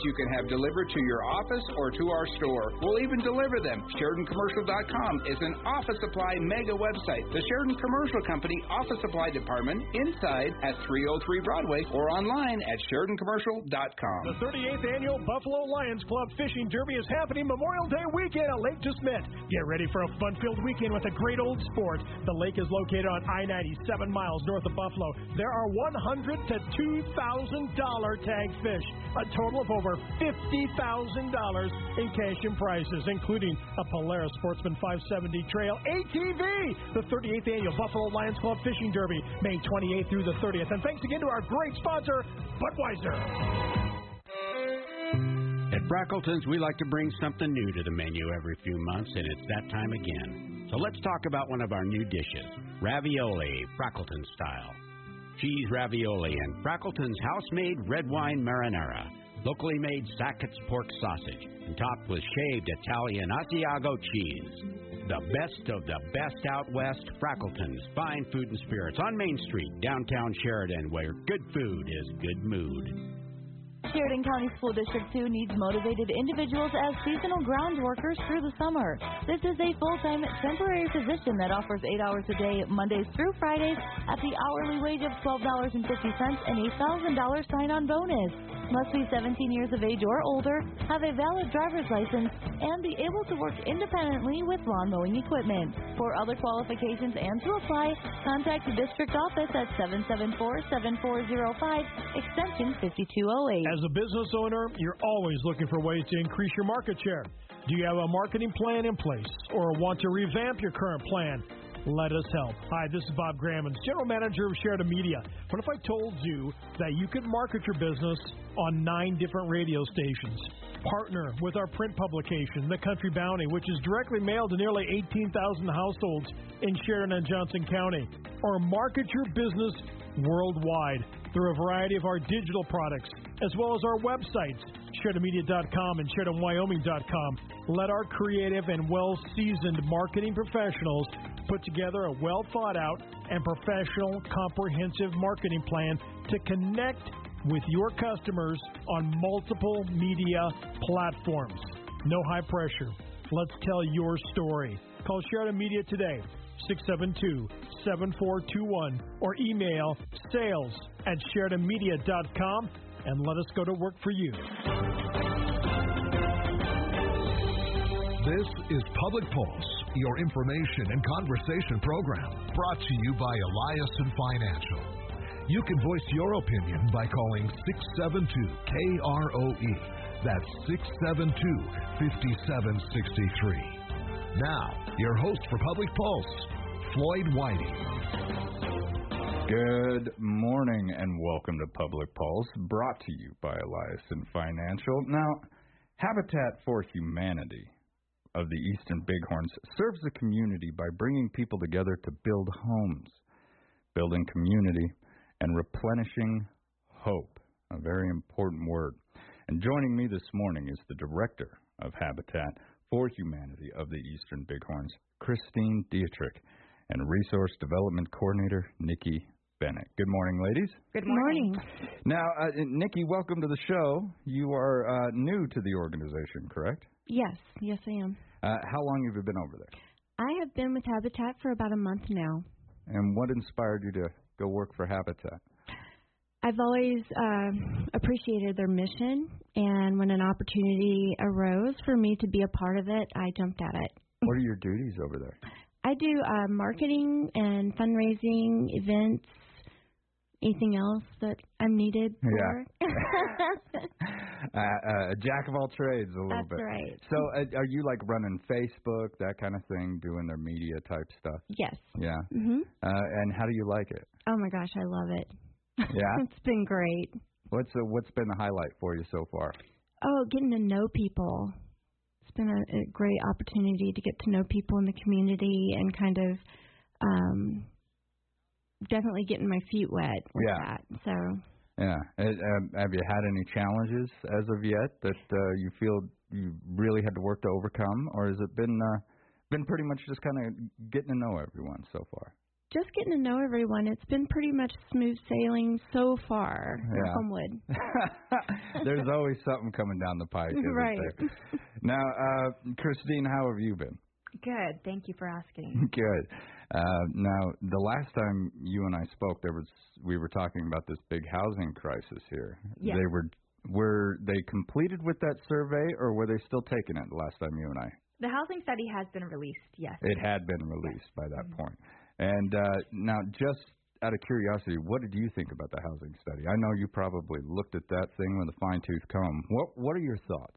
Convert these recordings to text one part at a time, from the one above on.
that you can have delivered to your office or to our store. We'll even deliver them. SheridanCommercial.com is an office supply mega website. The Sheridan Commercial Company Office Supply Department inside at 303 Broadway or online at SheridanCommercial.com. The 38th annual Buffalo Lions Club Fishing Derby is happening Memorial Day weekend at Lake DeSmet. Get ready for a fun-filled weekend with a great old sport. The lake is located on I-97 miles north of Buffalo. There are 100 to 2,000 dollar tag fish, a total of over thousand dollars in cash and prizes, including a Polaris Sportsman 570 Trail ATV. The 38th annual Buffalo Lions Club Fishing Derby, May 28th through the 30th. And thanks again to our great sponsor, Budweiser. At Frackleton's, we like to bring something new to the menu every few months, and it's that time again. So let's talk about one of our new dishes ravioli, Frackleton style. Cheese ravioli and Frackleton's house made red wine marinara, locally made Sackett's pork sausage, and topped with shaved Italian Asiago cheese. The best of the best out west, Frackleton's Fine Food and Spirits on Main Street, downtown Sheridan, where good food is good mood. Sheridan County School District 2 needs motivated individuals as seasonal ground workers through the summer. This is a full-time temporary position that offers 8 hours a day, Mondays through Fridays, at the hourly wage of $12.50 and a $1,000 sign-on bonus. Must be 17 years of age or older, have a valid driver's license, and be able to work independently with lawn mowing equipment. For other qualifications and to apply, contact the district office at 774-7405, extension 5208. As a business owner, you're always looking for ways to increase your market share. Do you have a marketing plan in place or want to revamp your current plan? Let us help. Hi, this is Bob Grammons, General Manager of Sheridan Media. What if I told you that you could market your business on nine different radio stations? Partner with our print publication, The Country Bounty, which is directly mailed to nearly 18,000 households in Sheridan and Johnson County. Or market your business worldwide through a variety of our digital products, as well as our websites, SheridanMedia.com and SheridanWyoming.com. Let our creative and well seasoned marketing professionals put together a well thought out and professional, comprehensive marketing plan to connect with your customers on multiple media platforms. No high pressure. Let's tell your story. Call Sheridan Media today, 672 7421, or email sales at SheridanMedia.com and let us go to work for you. This is Public Pulse, your information and conversation program, brought to you by Eliason Financial. You can voice your opinion by calling 672 KROE. That's 672 5763. Now, your host for Public Pulse, Floyd Whiting. Good morning and welcome to Public Pulse, brought to you by Eliason Financial. Now, Habitat for Humanity of the Eastern Bighorns serves the community by bringing people together to build homes, building community, and replenishing hope, a very important word. And joining me this morning is the director of Habitat for Humanity of the Eastern Bighorns, Christine Dietrich, and resource development coordinator, Nikki Bennett. Good morning, ladies. Good morning. Now, uh, Nikki, welcome to the show. You are uh, new to the organization, correct? Yes, yes, I am. Uh, how long have you been over there? I have been with Habitat for about a month now. And what inspired you to go work for Habitat? I've always uh, appreciated their mission, and when an opportunity arose for me to be a part of it, I jumped at it. What are your duties over there? I do uh, marketing and fundraising, events, anything else that I'm needed for. Yeah. uh, uh, jack of all trades, a little That's bit. right. So, uh, are you like running Facebook, that kind of thing, doing their media type stuff? Yes. Yeah. Mhm. Uh, and how do you like it? Oh my gosh, I love it. Yeah. it's been great. what's uh, what's been the highlight for you so far? Oh, getting to know people. It's been a, a great opportunity to get to know people in the community and kind of um definitely getting my feet wet with Yeah. that. So Yeah. Uh, um, have you had any challenges as of yet that uh, you feel you really had to work to overcome, or has it been uh, been pretty much just kind of getting to know everyone so far? just getting to know everyone. It's been pretty much smooth sailing so far. Yeah. Homewood. There's always something coming down the pike, isn't Right. there? Now, uh, Christine, how have you been? Good. Thank you for asking. Good. Uh, now, the last time you and I spoke, there was we were talking about this big housing crisis here. Yes. They were were they completed with that survey, or were they still taking it the last time you and I? The housing study has been released, yes. It had been released by that Mm-hmm. point. And uh, now, just out of curiosity, what did you think about the housing study? I know you probably looked at that thing with a fine tooth comb. What What are your thoughts?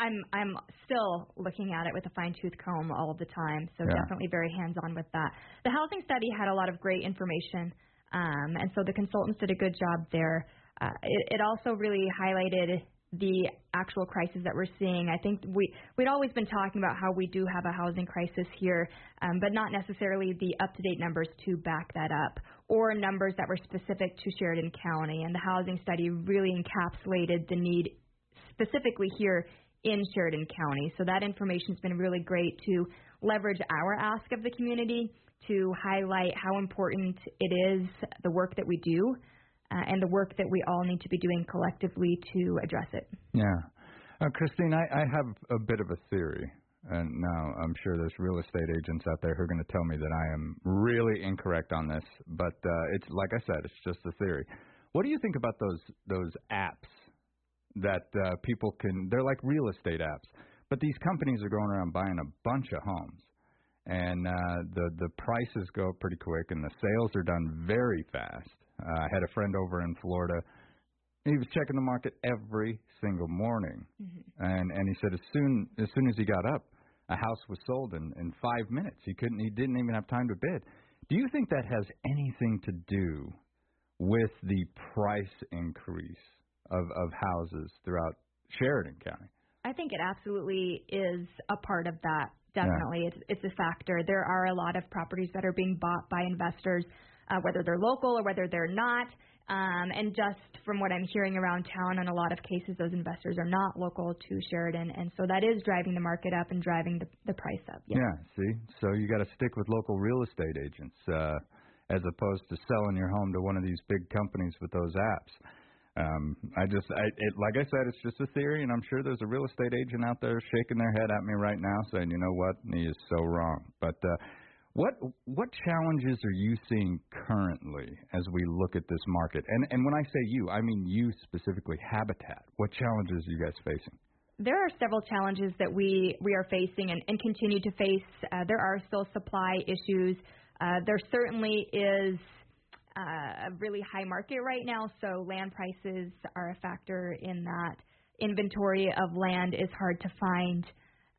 I'm I'm still looking at it with a fine tooth comb all of the time, so Yeah. definitely very hands on with that. The housing study had a lot of great information, um, and so the consultants did a good job there. Uh, it, it also really highlighted the actual crisis that we're seeing. I think we we'd always been talking about how we do have a housing crisis here, um, but not necessarily the up to date numbers to back that up, or numbers that were specific to Sheridan County. And the housing study really encapsulated the need specifically here in Sheridan County. So that information's been really great to leverage our ask of the community to highlight how important it is the work that we do uh, and the work that we all need to be doing collectively to address it. Yeah. Uh, Christine, I, I have a bit of a theory. And now I'm sure there's real estate agents out there who are going to tell me that I am really incorrect on this, but uh, it's like I said, it's just a theory. What do you think about those those apps that uh, people can? They're like real estate apps, but these companies are going around buying a bunch of homes, and uh, the the prices go up pretty quick, and the sales are done very fast. Uh, I had a friend over in Florida he was checking the market every single morning, and and he said as soon as soon as he got up, a house was sold in in five minutes. He couldn't. He didn't even have time to bid. Do you think that has anything to do with the price increase of of houses throughout Sheridan County? I think it absolutely is a part of that. Definitely, it's it's a factor. There are a lot of properties that are being bought by investors, uh, whether they're local or whether they're not. Um, and just from what I'm hearing around town, in a lot of cases, those investors are not local to Sheridan, and so that is driving the market up and driving the, the price up. Yes. Yeah, see? So you got to stick with local real estate agents uh, as opposed to selling your home to one of these big companies with those apps. Um, I just, I, it, like I said, it's just a theory, and I'm sure there's a real estate agent out there shaking their head at me right now, saying, "You know what? He is so wrong." But uh, what what challenges are you seeing currently as we look at this market? And and when I say you, I mean you specifically, Habitat. What challenges are you guys facing? There are several challenges that we we are facing and, and continue to face. Uh, there are still supply issues. Uh, there certainly is uh, a really high market right now, so land prices are a factor in that. Inventory of land is hard to find.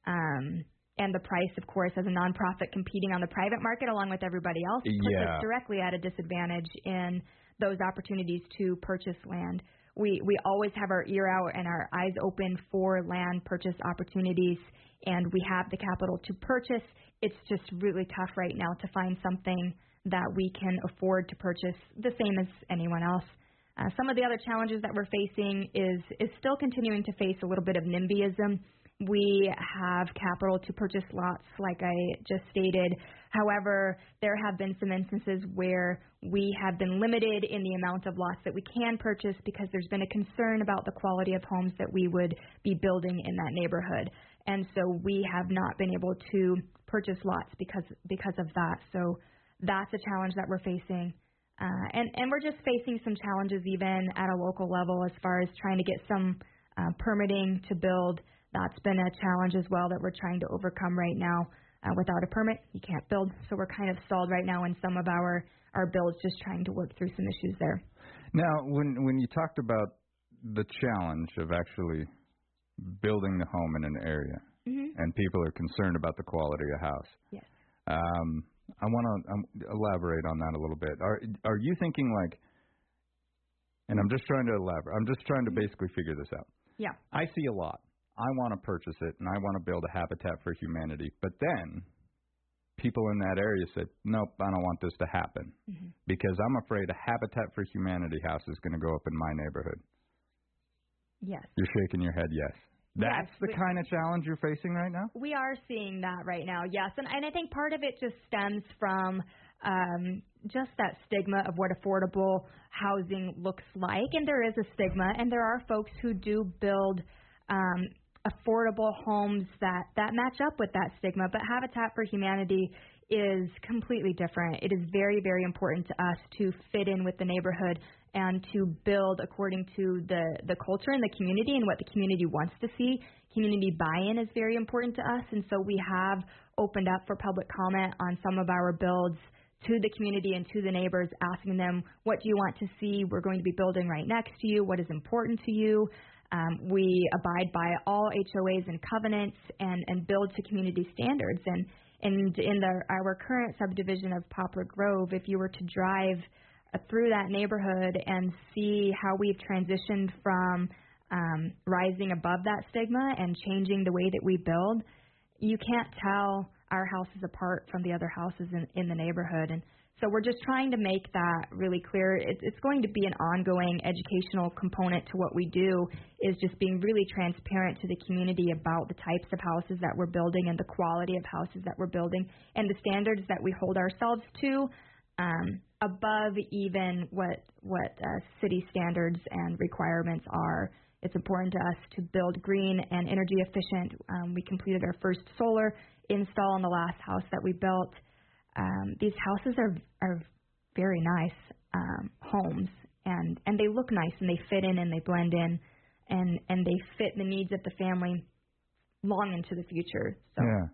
Um, and the price, of course, as a nonprofit competing on the private market along with everybody else, puts Yeah. us directly at a disadvantage in those opportunities to purchase land. We we always have our ear out and our eyes open for land purchase opportunities, and we have the capital to purchase. It's just really tough right now to find something that we can afford to purchase the same as anyone else. Uh, some of the other challenges that we're facing is is still continuing to face a little bit of NIMBYism. We have capital to purchase lots, like I just stated. However, there have been some instances where we have been limited in the amount of lots that we can purchase because there's been a concern about the quality of homes that we would be building in that neighborhood. And so we have not been able to purchase lots because because of that. So that's a challenge that we're facing. Uh, and, and we're just facing some challenges even at a local level as far as trying to get some uh, permitting to build. That's been a challenge as well that we're trying to overcome right now. Uh, without a permit, you can't build. So we're kind of stalled right now in some of our, our builds, just trying to work through some issues there. Now, when when you talked about the challenge of actually building the home in an area, Mhm. and people are concerned about the quality of house, Yes. um, I want to um, elaborate on that a little bit. Are are you thinking like? And I'm just trying to elaborate. I'm just trying to basically figure this out. Yeah. I see a lot. I want to purchase it, and I want to build a Habitat for Humanity. But then, people in that area said, "Nope, I don't want this to happen Mm-hmm. because I'm afraid a Habitat for Humanity house is going to go up in my neighborhood." Yes. You're shaking your head, yes. That's Yes, the kind of challenge you're facing right now. We are seeing that right now, yes. And, and I think part of it just stems from um, just that stigma of what affordable housing looks like. And there is a stigma, and there are folks who do build um, affordable homes that, that match up with that stigma. But Habitat for Humanity is completely different. It is very, very important to us to fit in with the neighborhood and to build according to the, the culture and the community and what the community wants to see. Community buy in is very important to us, and so we have opened up for public comment on some of our builds to the community and to the neighbors, asking them, What do you want to see? We're going to be building right next to you. What is important to you? Um, we abide by all HOAs and covenants and, and build to community standards. And, and in the, our current subdivision of Poplar Grove, if you were to drive uh, through that neighborhood and see how we've transitioned from um, rising above that stigma and changing the way that we build, you can't tell our houses apart from the other houses in, in the neighborhood. And so we're just trying to make that really clear. It, it's going to be an ongoing educational component to what we do is just being really transparent to the community about the types of houses that we're building and the quality of houses that we're building and the standards that we hold ourselves to um, above even what what uh, city standards and requirements are. It's important to us to build green and energy efficient. Um, we completed our first solar install in the last house that we built. Um, these houses are are very nice um, homes, and and they look nice and they fit in and they blend in, and and they fit the needs of the family long into the future. So yeah,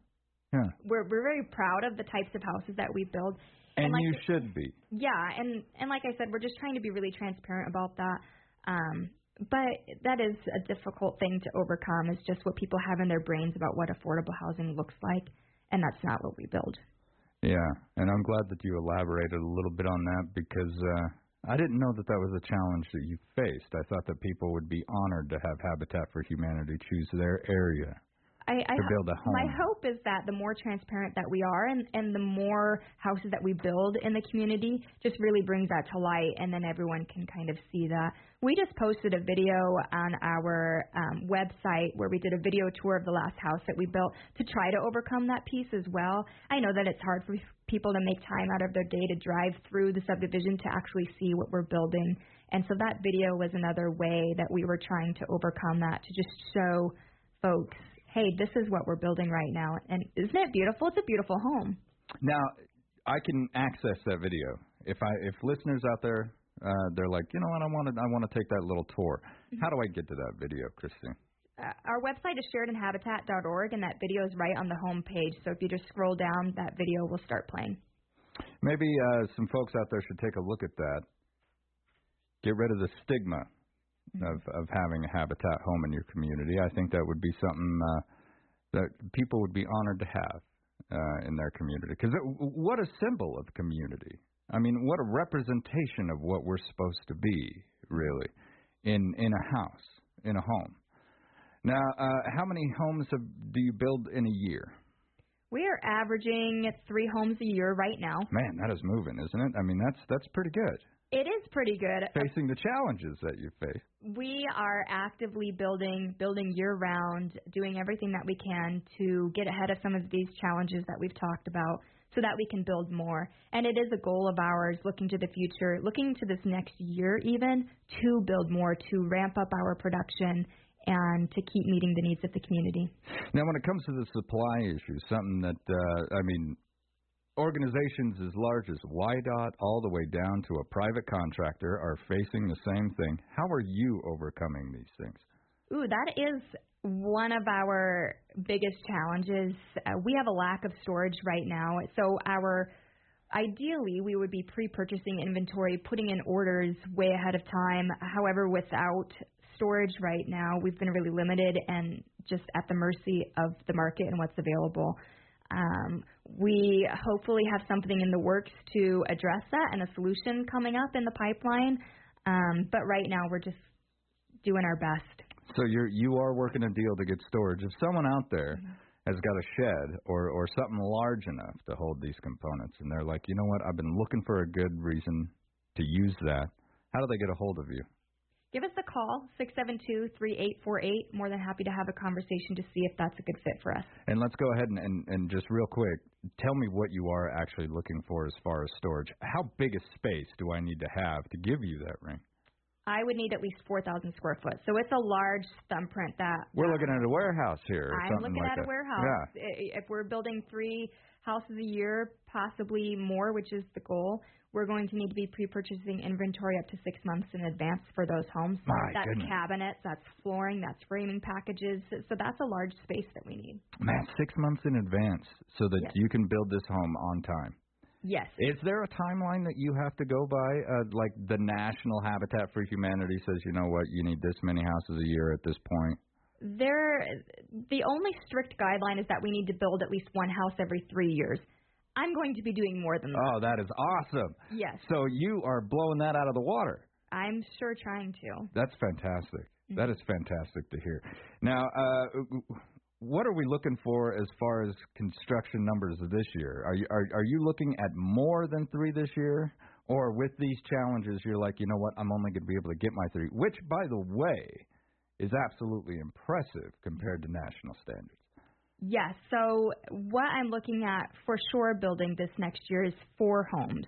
yeah. We're we're very proud of the types of houses that we build. And, and like, you should be. Yeah, and and like I said, we're just trying to be really transparent about that. Um, but that is a difficult thing to overcome. Is just what people have in their brains about what affordable housing looks like, and that's not what we build. Yeah, and I'm glad that you elaborated a little bit on that because uh, I didn't know that that was a challenge that you faced. I thought that people would be honored to have Habitat for Humanity choose their area I, I to build a home. My hope is that the more transparent that we are, and and the more houses that we build in the community, just really brings that to light, and then everyone can kind of see that. We just posted a video on our um, website where we did a video tour of the last house that we built to try to overcome that piece as well. I know that it's hard for people to make time out of their day to drive through the subdivision to actually see what we're building. And so that video was another way that we were trying to overcome that to just show folks hey, this is what we're building right now. And isn't it beautiful? It's a beautiful home. Now, I can access that video. If I if listeners out there uh, they're like, you know what, I want to I want to take that little tour. Mm-hmm. How do I get to that video, Christine? Uh, our website is SheridanHabitat.org, and that video is right on the home page. So if you just scroll down, that video will start playing. Maybe uh, some folks out there should take a look at that. Get rid of the stigma of of having a habitat home in your community. I think that would be something uh, that people would be honored to have uh, in their community. Because what a symbol of community. I mean, what a representation of what we're supposed to be, really, in in a house, in a home. Now, uh, how many homes have, do you build in a year? We are averaging three homes a year right now. Man, that is moving, isn't it? I mean, that's that's pretty good. It is pretty good. Facing the challenges that you face. We are actively building, building year round, doing everything that we can to get ahead of some of these challenges that we've talked about so that we can build more. And it is a goal of ours looking to the future, looking to this next year even to build more, to ramp up our production and to keep meeting the needs of the community. Now, when it comes to the supply issue, something that, uh, I mean, organizations as large as WYDOT all the way down to a private contractor are facing the same thing. How are you overcoming these things? Ooh, that is one of our biggest challenges. Uh, we have a lack of storage right now. So our ideally we would be pre-purchasing inventory, putting in orders way ahead of time. However, without storage right now, we've been really limited and just at the mercy of the market and what's available. Um, we hopefully have something in the works to address that and a solution coming up in the pipeline. Um, but right now, we're just doing our best. So you're you are working a deal to get storage. If someone out there mm-hmm. has got a shed or or something large enough to hold these components, and they're like, you know what, I've been looking for a good reason to use that. How do they get a hold of you? Give us a call, 672-3848. More than happy to have a conversation to see if that's a good fit for us. And let's go ahead and, and, and just real quick, tell me what you are actually looking for as far as storage. How big a space do I need to have to give you that ring? I would need at least 4,000 square foot. So it's a large thumbprint that. We're looking at a warehouse here. I'm looking like at that. a warehouse. Yeah. If we're building three houses a year, possibly more, which is the goal, we're going to need to be pre-purchasing inventory up to six months in advance for those homes. My that's goodness. cabinets, that's flooring, that's framing packages. So that's a large space that we need. Man, six months in advance so that Yes. you can build this home on time. Yes. Is there a timeline that you have to go by? Uh, like the National Habitat for Humanity says, you know what, you need this many houses a year at this point. There, the only strict guideline is that we need to build at least one house every three years. I'm going to be doing more than that. Oh, that is awesome. Yes, So you are blowing that out of the water. I'm sure trying to. That's fantastic. That is fantastic to hear. Now, uh, what are we looking for as far as construction numbers this year? Are you are are you looking at more than three this year, or with these challenges, you're like, you know what, I'm only going to be able to get my three, which, by the way, is absolutely impressive compared to national standards. Yes. So what I'm looking at for sure building this next year is four homes.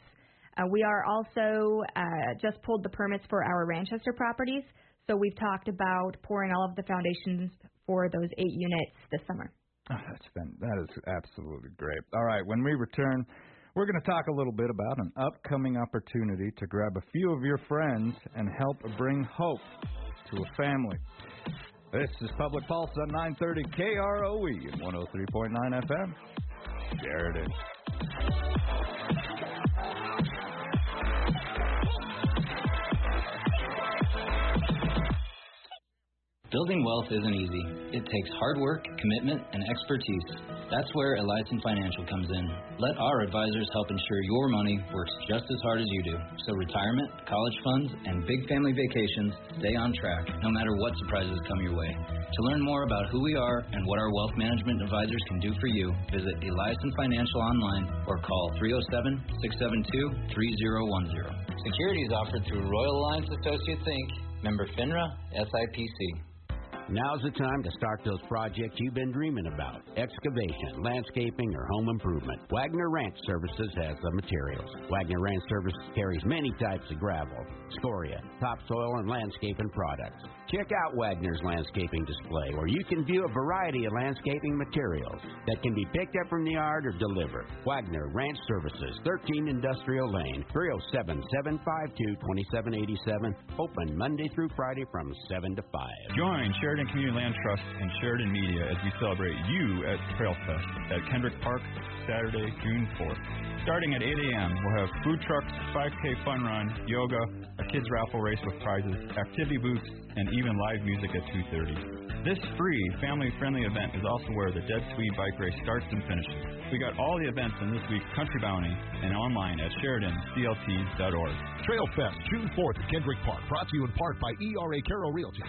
Uh, we are also uh, just pulled the permits for our Manchester properties. So we've talked about pouring all of the foundations for those eight units this summer. Oh, that's been, that is absolutely great. All right, when we return, we're going to talk a little bit about an upcoming opportunity to grab a few of your friends and help bring hope to a family. This is Public Pulse on 930 KROE and 103.9 FM. Sheridan. Building wealth isn't easy. It takes hard work, commitment, and expertise. That's where Eliason Financial comes in. Let our advisors help ensure your money works just as hard as you do. So retirement, college funds, and big family vacations stay on track no matter what surprises come your way. To learn more about who we are and what our wealth management advisors can do for you, visit Eliason Financial online or call 307-672-3010. Securities offered through Royal Alliance Associates Inc., member FINRA, SIPC. Now's the time to start those projects you've been dreaming about excavation, landscaping, or home improvement. Wagner Ranch Services has the materials. Wagner Ranch Services carries many types of gravel, scoria, topsoil, and landscaping products. Check out Wagner's landscaping display where you can view a variety of landscaping materials that can be picked up from the yard or delivered. Wagner Ranch Services, 13 Industrial Lane, 307 752 2787. Open Monday through Friday from 7 to 5. Join Sheridan Community Land Trust and Sheridan Media as we celebrate you at Trail Fest at Kendrick Park Saturday, June 4th. Starting at 8 a.m., we'll have food trucks, 5K fun run, yoga, a kids raffle race with prizes, activity booths, and even live music at 2.30. This free, family-friendly event is also where the Dead Swede Bike Race starts and finishes. We got all the events in this week's Country Bounty and online at SheridanCLT.org. Trail Fest, June 4th at Kendrick Park, brought to you in part by ERA Carroll Realty.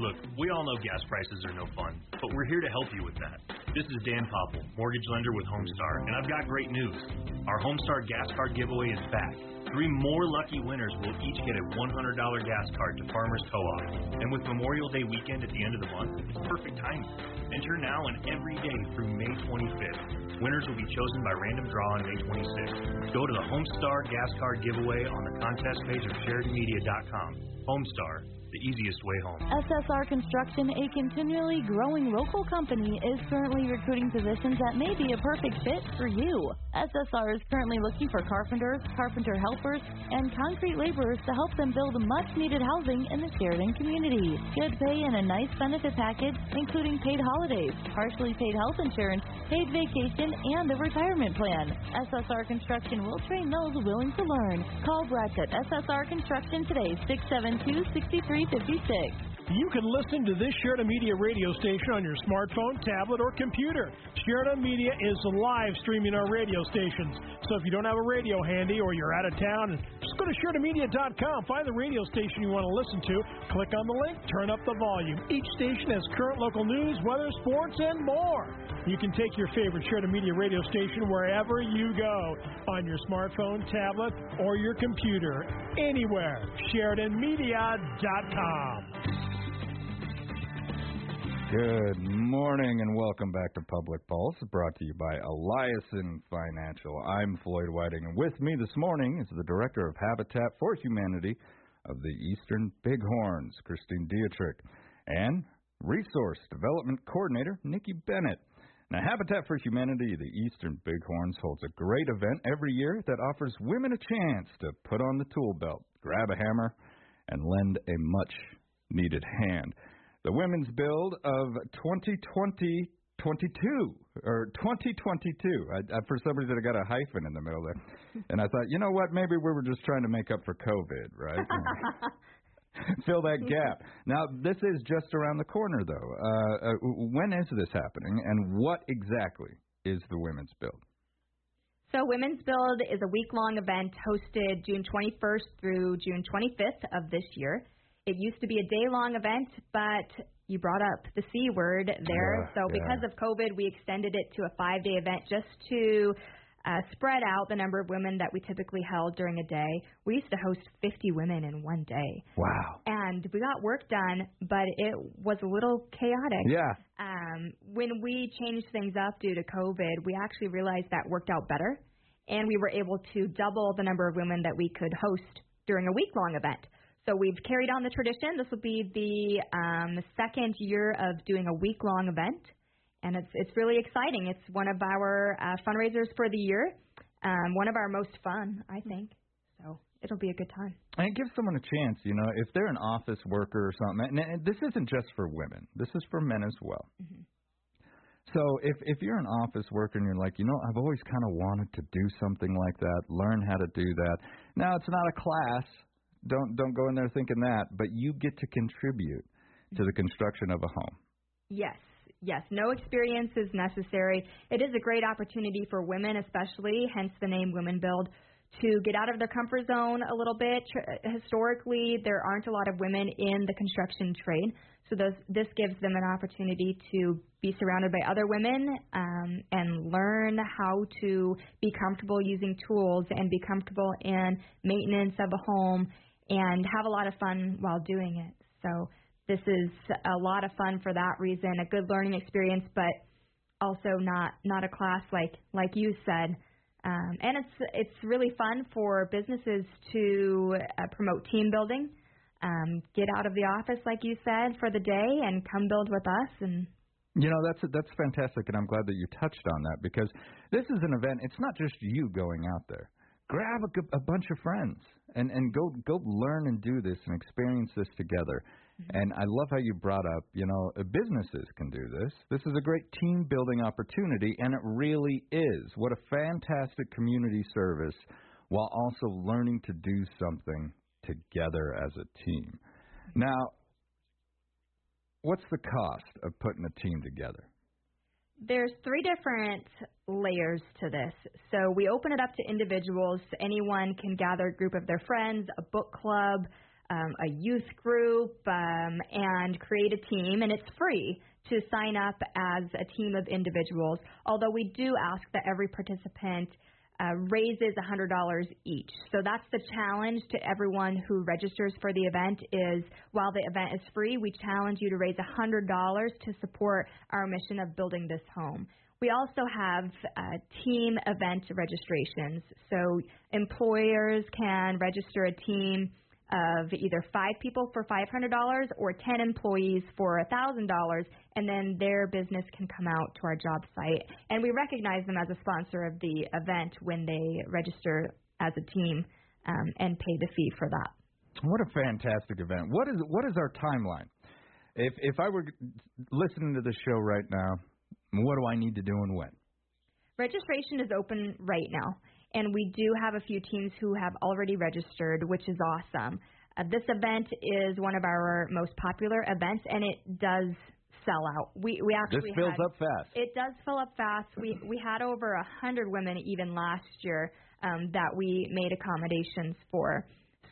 Look, we all know gas prices are no fun, but we're here to help you with that. This is Dan Popple, mortgage lender with Homestar, and I've got great news. Our Homestar gas card giveaway is back. Three more lucky winners will each get a $100 gas card to Farmers Co-op. And with Memorial Day weekend at the end of the month, it's perfect timing. Enter now and every day through May 25th. Winners will be chosen by random draw on May 26th. Go to the Homestar gas card giveaway on the contest page of SheridanMedia.com. Homestar, the easiest way home. SSR Construction, a continually growing local company, is currently recruiting positions that may be a perfect fit for you. SSR is currently looking for carpenters, carpenter helpers, and concrete laborers to help them build much needed housing in the Sheridan community. Good pay and a nice benefit package, including paid holidays, partially paid health insurance, paid vacation, and a retirement plan. SSR Construction will train those willing to learn. Call Brett at SSR Construction today, 672 6356. You can listen to this Sheridan Media radio station on your smartphone, tablet, or computer. Sheridan Media is live streaming our radio stations. So if you don't have a radio handy or you're out of town, just go to SheridanMedia.com, find the radio station you want to listen to, click on the link, turn up the volume. Each station has current local news, weather, sports, and more. You can take your favorite Sheridan Media radio station wherever you go on your smartphone, tablet, or your computer, anywhere. SheridanMedia.com. Good morning and welcome back to Public Pulse, brought to you by Eliason Financial. I'm Floyd Whiting, and with me this morning is the Director of Habitat for Humanity of the Eastern Bighorns, Christine Dietrich, and Resource Development Coordinator, Nikki Bennett. Now, Habitat for Humanity, the Eastern Bighorns, holds a great event every year that offers women a chance to put on the tool belt, grab a hammer, and lend a much needed hand. The women's build of 2020 22 or 2022. I, I, for some reason, I got a hyphen in the middle there, and I thought, you know what? Maybe we were just trying to make up for COVID, right? Fill that gap. Now, this is just around the corner, though. Uh, uh, when is this happening, and what exactly is the Women's Build? So, Women's Build is a week long event hosted June 21st through June 25th of this year. It used to be a day long event, but you brought up the C word there. So because yeah. of COVID, we extended it to a five day event just to uh, spread out the number of women that we typically held during a day. We used to host 50 women in one day. Wow. And we got work done, but it was a little chaotic. Yeah. Um, when we changed things up due to COVID, we actually realized that worked out better. And we were able to double the number of women that we could host during a week long event. So we've carried on the tradition. This will be the um, second year of doing a week long event, and it's it's really exciting. It's one of our uh, fundraisers for the year, um, one of our most fun, I think. So it'll be a good time. And it gives someone a chance, you know, if they're an office worker or something. And this isn't just for women; this is for men as well. Mm-hmm. So if if you're an office worker and you're like, you know, I've always kind of wanted to do something like that, learn how to do that. Now it's not a class, don't don't go in there thinking that, but you get to contribute to the construction of a home. Yes. Yes, no experience is necessary. It is a great opportunity for women, especially, hence the name Women Build, to get out of their comfort zone a little bit. Historically, there aren't a lot of women in the construction trade, so this, this gives them an opportunity to be surrounded by other women um, and learn how to be comfortable using tools and be comfortable in maintenance of a home and have a lot of fun while doing it. So this is a lot of fun for that reason, a good learning experience, but also not not a class like like you said. Um, and it's it's really fun for businesses to uh, promote team building, um, get out of the office like you said for the day, and come build with us. And you know that's that's fantastic, and I'm glad that you touched on that because this is an event. It's not just you going out there grab a, a bunch of friends and and go go learn and do this and experience this together. Mm-hmm. And I love how you brought up, you know, uh, businesses can do this. This is a great team building opportunity, and it really is. What a fantastic community service while also learning to do something together as a team. Now, what's the cost of putting a team together? There's three different layers to this. So we open it up to individuals. Anyone can gather a group of their friends, a book club, um, a youth group, um, and create a team. And it's free to sign up as a team of individuals. Although we do ask that every participant uh, raises $100 each. So that's the challenge to everyone who registers for the event is while the event is free, we challenge you to raise $100 to support our mission of building this home. We also have uh, team event registrations. So employers can register a team of either five people for $500 or 10 employees for $1,000, and then their business can come out to our job site. And we recognize them as a sponsor of the event when they register as a team um, and pay the fee for that. What a fantastic event! What is what is our timeline? If if I were listening to the show right now, what do I need to do and when? Registration is open right now and we do have a few teams who have already registered, which is awesome. Uh, this event is one of our most popular events, and it does sell out. We we actually this fills had, up fast. It does fill up fast. We we had over a hundred women even last year um, that we made accommodations for.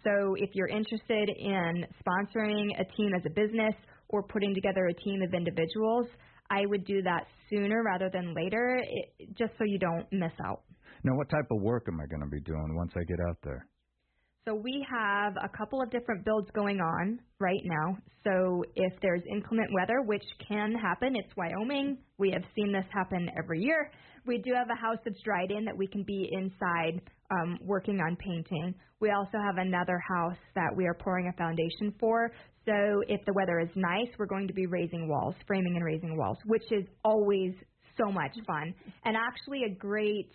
So if you're interested in sponsoring a team as a business or putting together a team of individuals, I would do that sooner rather than later, it, just so you don't miss out. Now, what type of work am I going to be doing once I get out there? So we have a couple of different builds going on right now. So if there's inclement weather, which can happen, it's Wyoming. We have seen this happen every year. We do have a house that's dried in that we can be inside um, working on painting. We also have another house that we are pouring a foundation for. So if the weather is nice, we're going to be raising walls, framing and raising walls, which is always so much fun and actually a great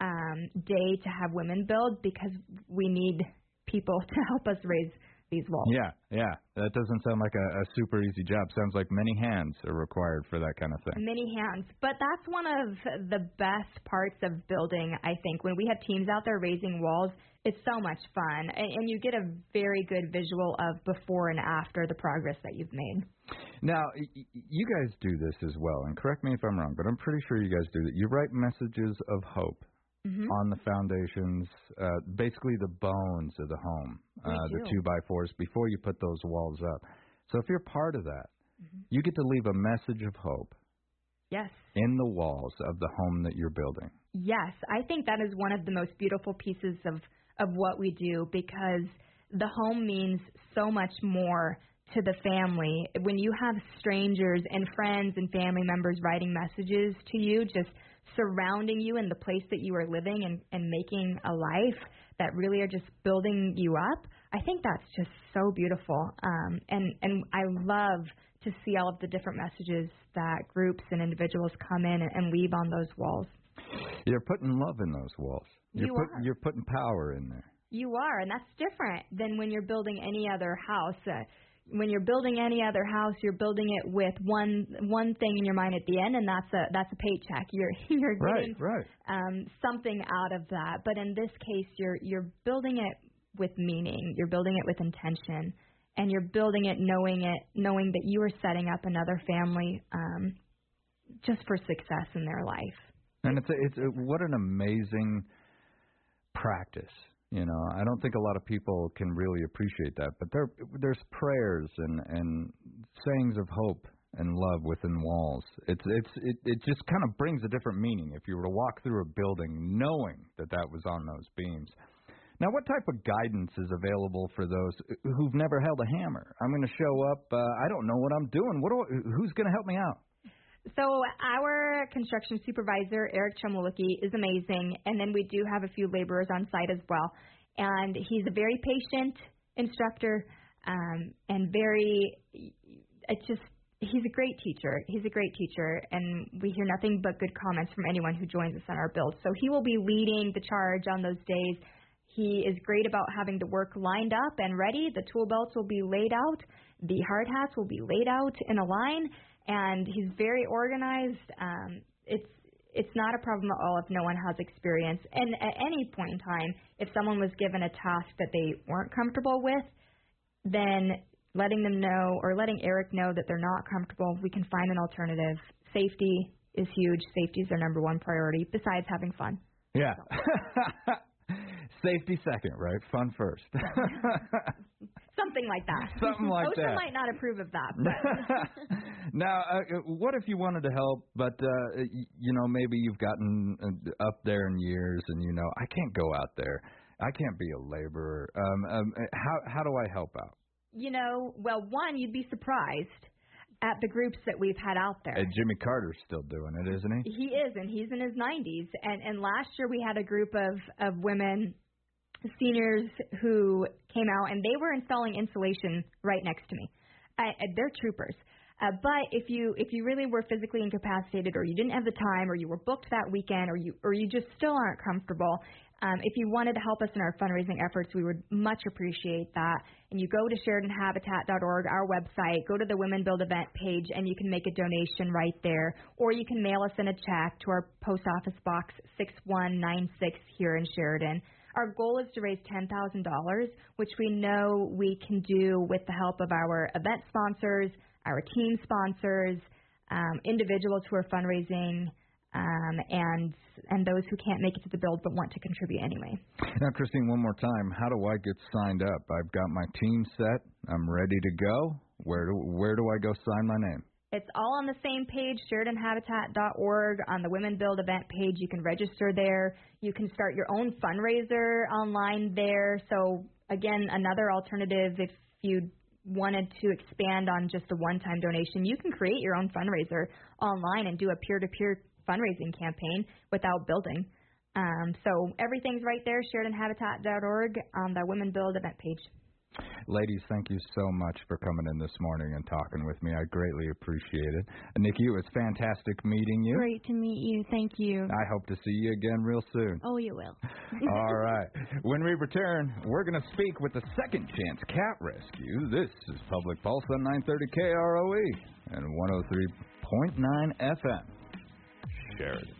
um, day to have women build because we need people to help us raise these walls. Yeah, yeah. That doesn't sound like a, a super easy job. Sounds like many hands are required for that kind of thing. Many hands. But that's one of the best parts of building, I think. When we have teams out there raising walls, it's so much fun. And, and you get a very good visual of before and after the progress that you've made. Now, y- you guys do this as well, and correct me if I'm wrong, but I'm pretty sure you guys do that. You write messages of hope Mm-hmm. on the foundations, uh, basically the bones of the home, uh, the two by fours, before you put those walls up. So if you're part of that, Mm-hmm. you get to leave a message of hope Yes. in the walls of the home that you're building. Yes, I think that is one of the most beautiful pieces of of what we do because the home means so much more to the family. When you have strangers and friends and family members writing messages to you, just surrounding you in the place that you are living and, and making a life that really are just building you up, I think that's just so beautiful. Um, and and I love to see all of the different messages that groups and individuals come in and, and leave on those walls. You're putting love in those walls. You're, You put, are. you're putting power in there. You are, and that's different than when you're building any other house. Uh, when you're building any other house, you're building it with one one thing in your mind at the end, and that's a that's a paycheck. You're you're Right, getting right. um, something out of that. But in this case, you're you're building it with meaning. You're building it with intention, and you're building it knowing it knowing that you are setting up another family um, just for success in their life. And it's a, it's a, what an amazing practice. You know, I don't think a lot of people can really appreciate that. But there, there's prayers and and sayings of hope and love within walls. It's it's it it just kind of brings a different meaning if you were to walk through a building knowing that that was on those beams. Now, what type of guidance is available for those who've never held a hammer? I'm going to show up. Uh, I don't know what I'm doing. What do I, who's going to help me out? So our construction supervisor, Eric Chomoliki, is amazing, and then we do have a few laborers on site as well. And he's a very patient instructor, um, and very, it's just, he's a great teacher. He's a great teacher, and we hear nothing but good comments from anyone who joins us on our build. So he will be leading the charge on those days. He is great about having the work lined up and ready. The tool belts will be laid out. The hard hats will be laid out in a line, and he's very organized. Um, it's it's not a problem at all if no one has experience. And at any point in time, if someone was given a task that they weren't comfortable with, then letting them know or letting Eric know that they're not comfortable, we can find an alternative. Safety is huge. Safety is their number one priority, besides having fun. Yeah. Safety second, right? Fun first. Something like that. Something like OSHA that. might not approve of that, but now, uh, what if you wanted to help, but uh, you know maybe you've gotten uh, up there in years, and you know I can't go out there. I can't be a laborer. Um, um, how how do I help out? you know, well, one, you'd be surprised at the groups that we've had out there. Uh, Jimmy Carter's still doing it, isn't he? He is, and he's in his 90s. And and last year we had a group of of women, seniors who came out, and they were installing insulation right next to me. I, they're troopers. Uh, but if you if you really were physically incapacitated, or you didn't have the time, or you were booked that weekend, or you or you just still aren't comfortable, um, if you wanted to help us in our fundraising efforts, we would much appreciate that. And you go to SheridanHabitat.org, our website, go to the Women Build event page, and you can make a donation right there. Or you can mail us in a check to our post office box 6196 here in Sheridan. Our goal is to raise $10,000, which we know we can do with the help of our event sponsors, our team sponsors, um, individuals who are fundraising, um, and and those who can't make it to the build but want to contribute anyway. Now, Christine, one more time. How do I get signed up? I've got my team set. I'm ready to go. Where do where do I go sign my name? It's all on the same page, SheridanHabitat.org. On the Women Build event page, you can register there. You can start your own fundraiser online there. So, again, another alternative if you wanted to expand on just a one time donation, you can create your own fundraiser online and do a peer to peer fundraising campaign without building. Um, so everything's right there, SheridanHabitat.org on the Women Build event page. Ladies, thank you so much for coming in this morning and talking with me. I greatly appreciate it. And Nikki, it was fantastic meeting you. Great to meet you. Thank you. I hope to see you again real soon. Oh, you will. All right. When we return, we're going to speak with the Second Chance Cat Rescue. This is Public Pulse on 930 KROE and 103.9 FM. Sheridan.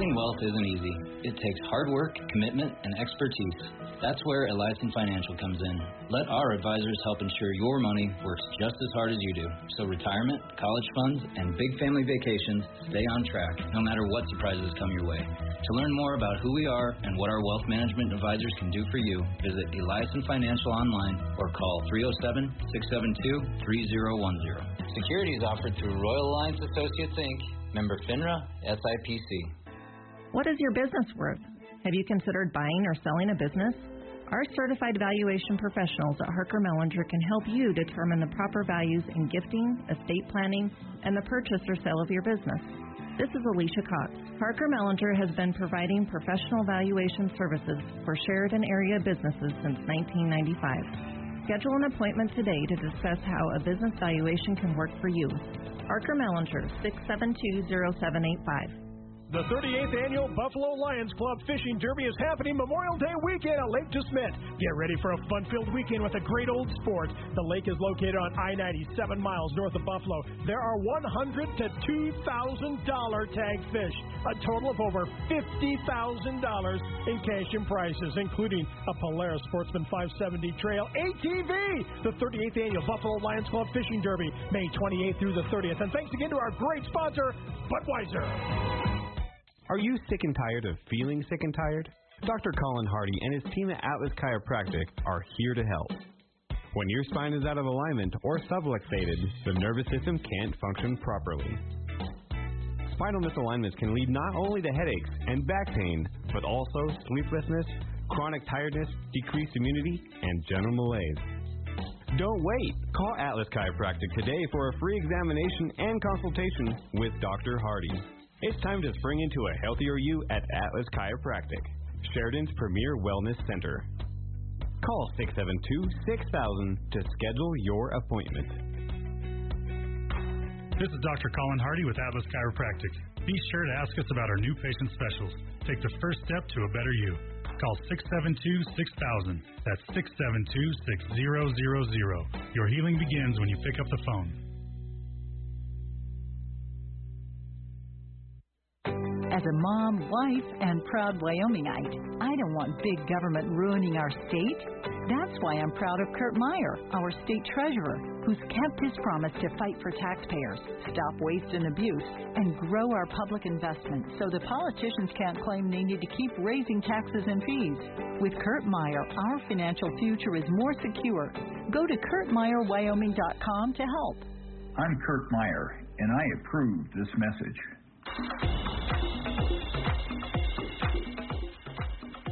Building wealth isn't easy. It takes hard work, commitment, and expertise. That's where Eliason Financial comes in. Let our advisors help ensure your money works just as hard as you do. So retirement, college funds, and big family vacations stay on track no matter what surprises come your way. To learn more about who we are and what our wealth management advisors can do for you, visit Eliason Financial online or call 307 672 3010. Securities offered through Royal Alliance Associates Inc., member FINRA, SIPC. What is your business worth? Have you considered buying or selling a business? Our certified valuation professionals at Harker Mellinger can help you determine the proper values in gifting, estate planning, and the purchase or sale of your business. This is Alicia Cox. Harker Mellinger has been providing professional valuation services for Sheridan area businesses since 1995. Schedule an appointment today to discuss how a business valuation can work for you. Harker Mellinger, 672 0785. The 38th annual Buffalo Lions Club Fishing Derby is happening Memorial Day weekend at Lake DeSmet. Get ready for a fun-filled weekend with a great old sport. The lake is located on I-90, seven miles north of Buffalo. There are 100 to 2,000 dollar tag fish, a total of over 50,000 dollars in cash and prizes, including a Polaris Sportsman 570 Trail ATV. The 38th annual Buffalo Lions Club Fishing Derby, May 28th through the 30th. And thanks again to our great sponsor, Budweiser. Are you sick and tired of feeling sick and tired? Dr. Colin Hardy and his team at Atlas Chiropractic are here to help. When your spine is out of alignment or subluxated, the nervous system can't function properly. Spinal misalignments can lead not only to headaches and back pain, but also sleeplessness, chronic tiredness, decreased immunity, and general malaise. Don't wait. Call Atlas Chiropractic today for a free examination and consultation with Dr. Hardy. It's time to spring into a healthier you at Atlas Chiropractic, Sheridan's premier wellness center. Call 672 6000 to schedule your appointment. This is Dr. Colin Hardy with Atlas Chiropractic. Be sure to ask us about our new patient specials. Take the first step to a better you. Call 672 6000. That's 672 6000. Your healing begins when you pick up the phone. As a mom, wife, and proud Wyomingite, I don't want big government ruining our state. That's why I'm proud of Curt Meier, our state treasurer, who's kept his promise to fight for taxpayers, stop waste and abuse, and grow our public investment so the politicians can't claim they need to keep raising taxes and fees. With Curt Meier, our financial future is more secure. Go to kurtmeyerwyoming.com to help. I'm Curt Meier, and I approve this message.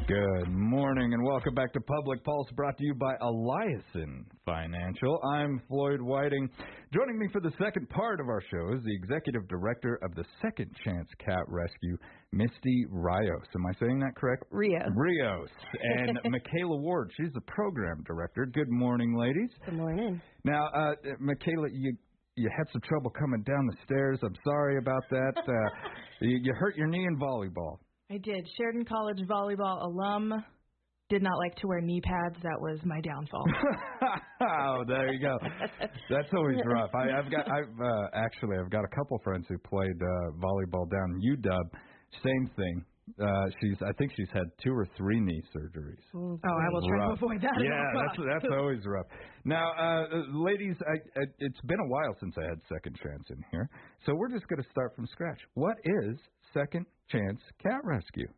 Good morning and welcome back to Public Pulse brought to you by Eliason Financial. I'm Floyd Whiting. Joining me for the second part of our show is the Executive Director of the Second Chance Cat Rescue, Misty Rios. Am I saying that correct? Rios. Rios. And Michaela Ward, she's the Program Director. Good morning, ladies. Good morning. Now, uh, Michaela, you you had some trouble coming down the stairs. I'm sorry about that. Uh, you, you hurt your knee in volleyball. I did. Sheridan College volleyball alum. Did not like to wear knee pads. That was my downfall. oh, there you go. That's always rough. I, I've got. I've uh, actually. I've got a couple friends who played uh, volleyball down in UW. Same thing. Uh, she's I think she's had two or three knee surgeries. Oh, I will try to avoid that. Yeah, that's that's always rough. Now, uh, uh, ladies, I, I, it's been a while since I had Second Chance in here, so we're just going to start from scratch. What is Second Chance Cat Rescue?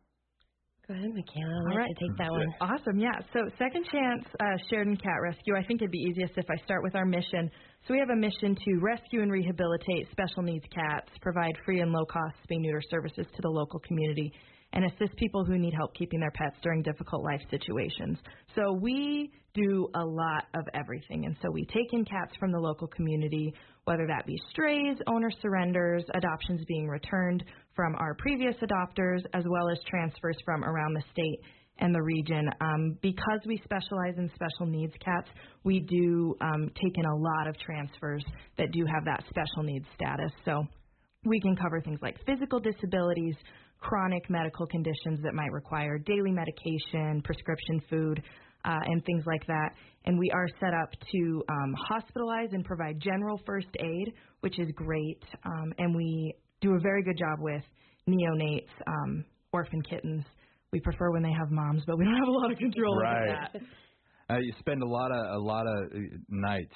Go ahead, Michaela. All I'll right. let take that one. Awesome. Yeah. So, Second Chance uh, Sheridan Cat Rescue. I think it'd be easiest if I start with our mission. So, we have a mission to rescue and rehabilitate special needs cats, provide free and low cost spay neuter services to the local community, and assist people who need help keeping their pets during difficult life situations. So, we do a lot of everything. And so, we take in cats from the local community, whether that be strays, owner surrenders, adoptions being returned from our previous adopters, as well as transfers from around the state and the region. Um, because we specialize in special needs cats, we do um, take in a lot of transfers that do have that special needs status. So we can cover things like physical disabilities, chronic medical conditions that might require daily medication, prescription food, uh, and things like that. And we are set up to um, hospitalize and provide general first aid, which is great. Um, and we do a very good job with neonates, um, orphan kittens. We prefer when they have moms, but we don't have a lot of control over that. Uh, you spend a lot of a lot of uh, nights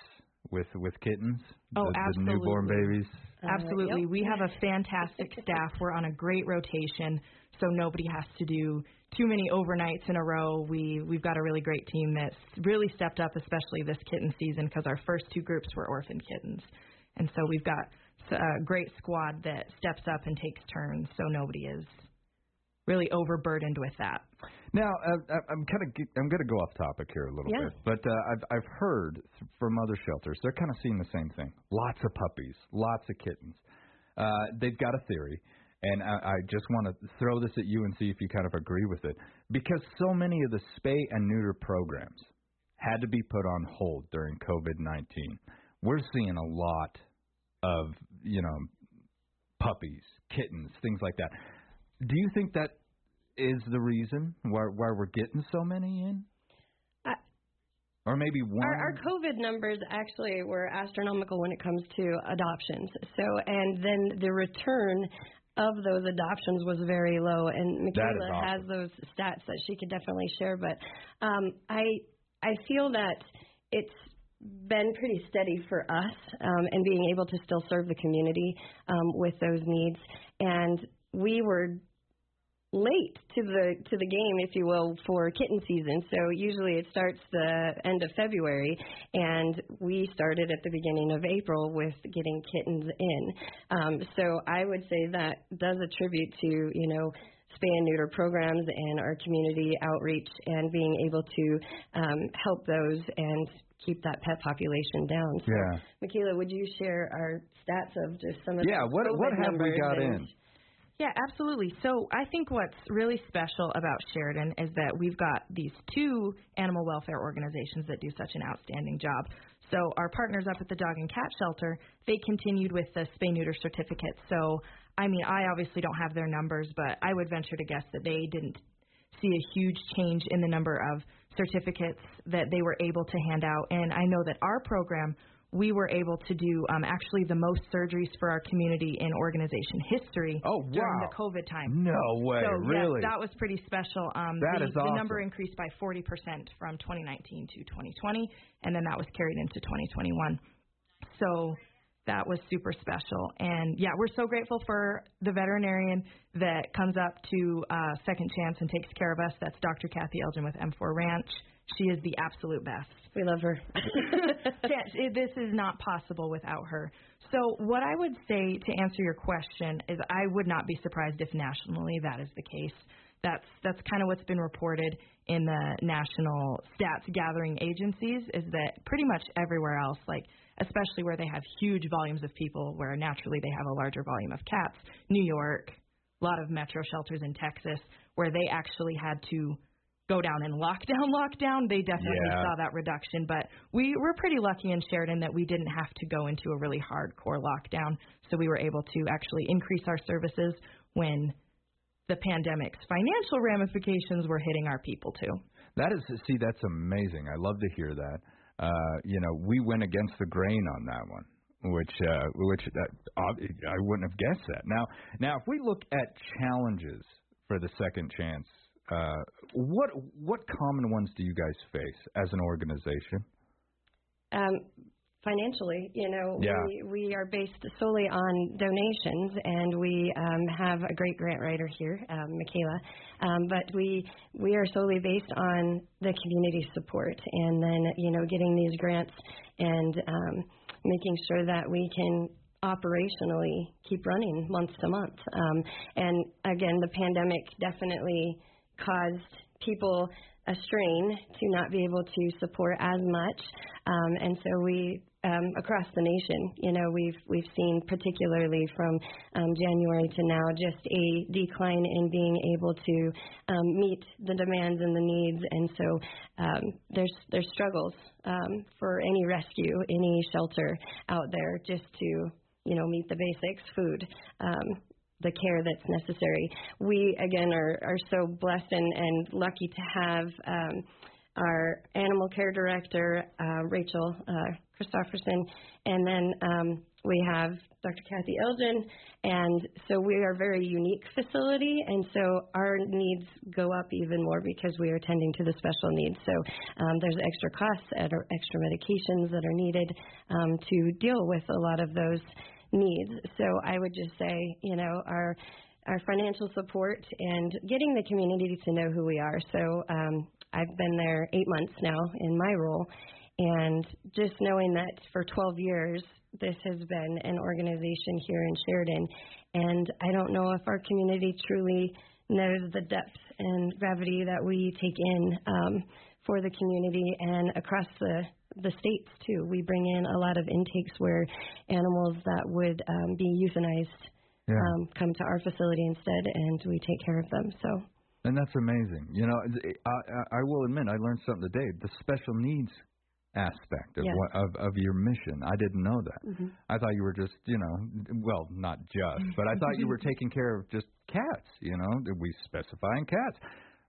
with with kittens. Oh, the, the newborn babies. Absolutely. We have a fantastic staff. We're on a great rotation, so nobody has to do too many overnights in a row. We we've got a really great team that's really stepped up, especially this kitten season, because our first two groups were orphan kittens, and so we've got a great squad that steps up and takes turns, so nobody is really overburdened with that. Now, uh, I- I'm kind of I'm going to go off topic here a little Yeah. bit, but uh, I've I've heard from other shelters they're kind of seeing the same thing. Lots of puppies, lots of kittens. Uh, they've got a theory, and I, I just want to throw this at you and see if you kind of agree with it. Because so many of the spay and neuter programs had to be put on hold during COVID-19. We're seeing a lot of you know puppies, kittens, things like that. Do you think that is the reason why why we're getting so many in? Or maybe one. Our, our COVID numbers actually were astronomical when it comes to adoptions. So, and then the return of those adoptions was very low. And Michaela awesome. has those stats that she could definitely share. But um, I I feel that it's been pretty steady for us um, and being able to still serve the community um, with those needs. And we were late to the to the game, if you will, for kitten season. So usually it starts the end of February, and we started at the beginning of April with getting kittens in. Um, so I would say that does attribute to you know spay and neuter programs and our community outreach and being able to um, help those and keep that pet population down. So, Yeah. Michaela, would you share our stats of just some of Yeah, the what what have we got in? Yeah, absolutely. So I think what's really special about Sheridan is that we've got these two animal welfare organizations that do such an outstanding job. So our partners up at the dog and cat shelter, they continued with the spay neuter certificate. So I mean, I obviously don't have their numbers, but I would venture to guess that they didn't see a huge change in the number of certificates that they were able to hand out. And I know that our program, we were able to do um, actually the most surgeries for our community in organization history oh, during the COVID time. No way, so, really? Yes, that was pretty special. Um, That the, is the number increased by 40% from 2019 to 2020, and then that was carried into 2021. So that was super special. And yeah, we're so grateful for the veterinarian that comes up to uh, Second Chance and takes care of us. That's Dr. Kathy Elgin with M4 Ranch. She is the absolute best. We love her. This is not possible without her. So, what I would say to answer your question is, I would not be surprised if nationally that is the case. That's that's kind of what's been reported in the national stats gathering agencies. Is that pretty much everywhere else, like especially where they have huge volumes of people, where naturally they have a larger volume of cats. New York, a lot of metro shelters in Texas, where they actually had to go down in lockdown, lockdown, they definitely Yeah. saw that reduction. But we were pretty lucky in Sheridan that we didn't have to go into a really hardcore lockdown. So we were able to actually increase our services when the pandemic's financial ramifications were hitting our people too. That is, see, that's amazing. I love to hear that. Uh, you know, we went against the grain on that one, which, uh, which uh, I wouldn't have guessed that. Now, now, if we look at challenges for the second chance. Uh, what what common ones do you guys face as an organization? Um, financially, you know, Yeah. we, we are based solely on donations, and we um, have a great grant writer here, um, Michaela. Um, but we we are solely based on the community support, and then you know, getting these grants and um, making sure that we can operationally keep running month to month. Um, and again, the pandemic definitely caused people a strain to not be able to support as much. Um, and so we, um, across the nation, you know, we've we've seen particularly from um, January to now just a decline in being able to um, meet the demands and the needs. And so um, there's there's struggles um, for any rescue, any shelter out there, just to you know meet the basics, food. Um, the care that's necessary. We again are are so blessed and, and lucky to have our animal care director uh, Rachel uh, Christofferson, and then um, we have Dr. Kathy Elgin, and so we are a very unique facility, and so our needs go up even more because we are tending to the special needs. So um, there's extra costs, and extra medications that are needed um, to deal with a lot of those needs. So I would just say, you know, our our financial support and getting the community to know who we are. So um, I've been there eight months now in my role, and just knowing that for 12 years this has been an organization here in Sheridan, and I don't know if our community truly knows the depth and gravity that we take in um, for the community and across the the states too. We bring in a lot of intakes where animals that would um, be euthanized Yeah. um, come to our facility instead, and we take care of them. So And that's amazing. You know, I, I, I will admit I learned something today. The special needs aspect of Yes. what, of of your mission. I didn't know that. Mhm. I thought you were just, you know, well, not just, but I thought you were taking care of just cats. You know, we specify in cats,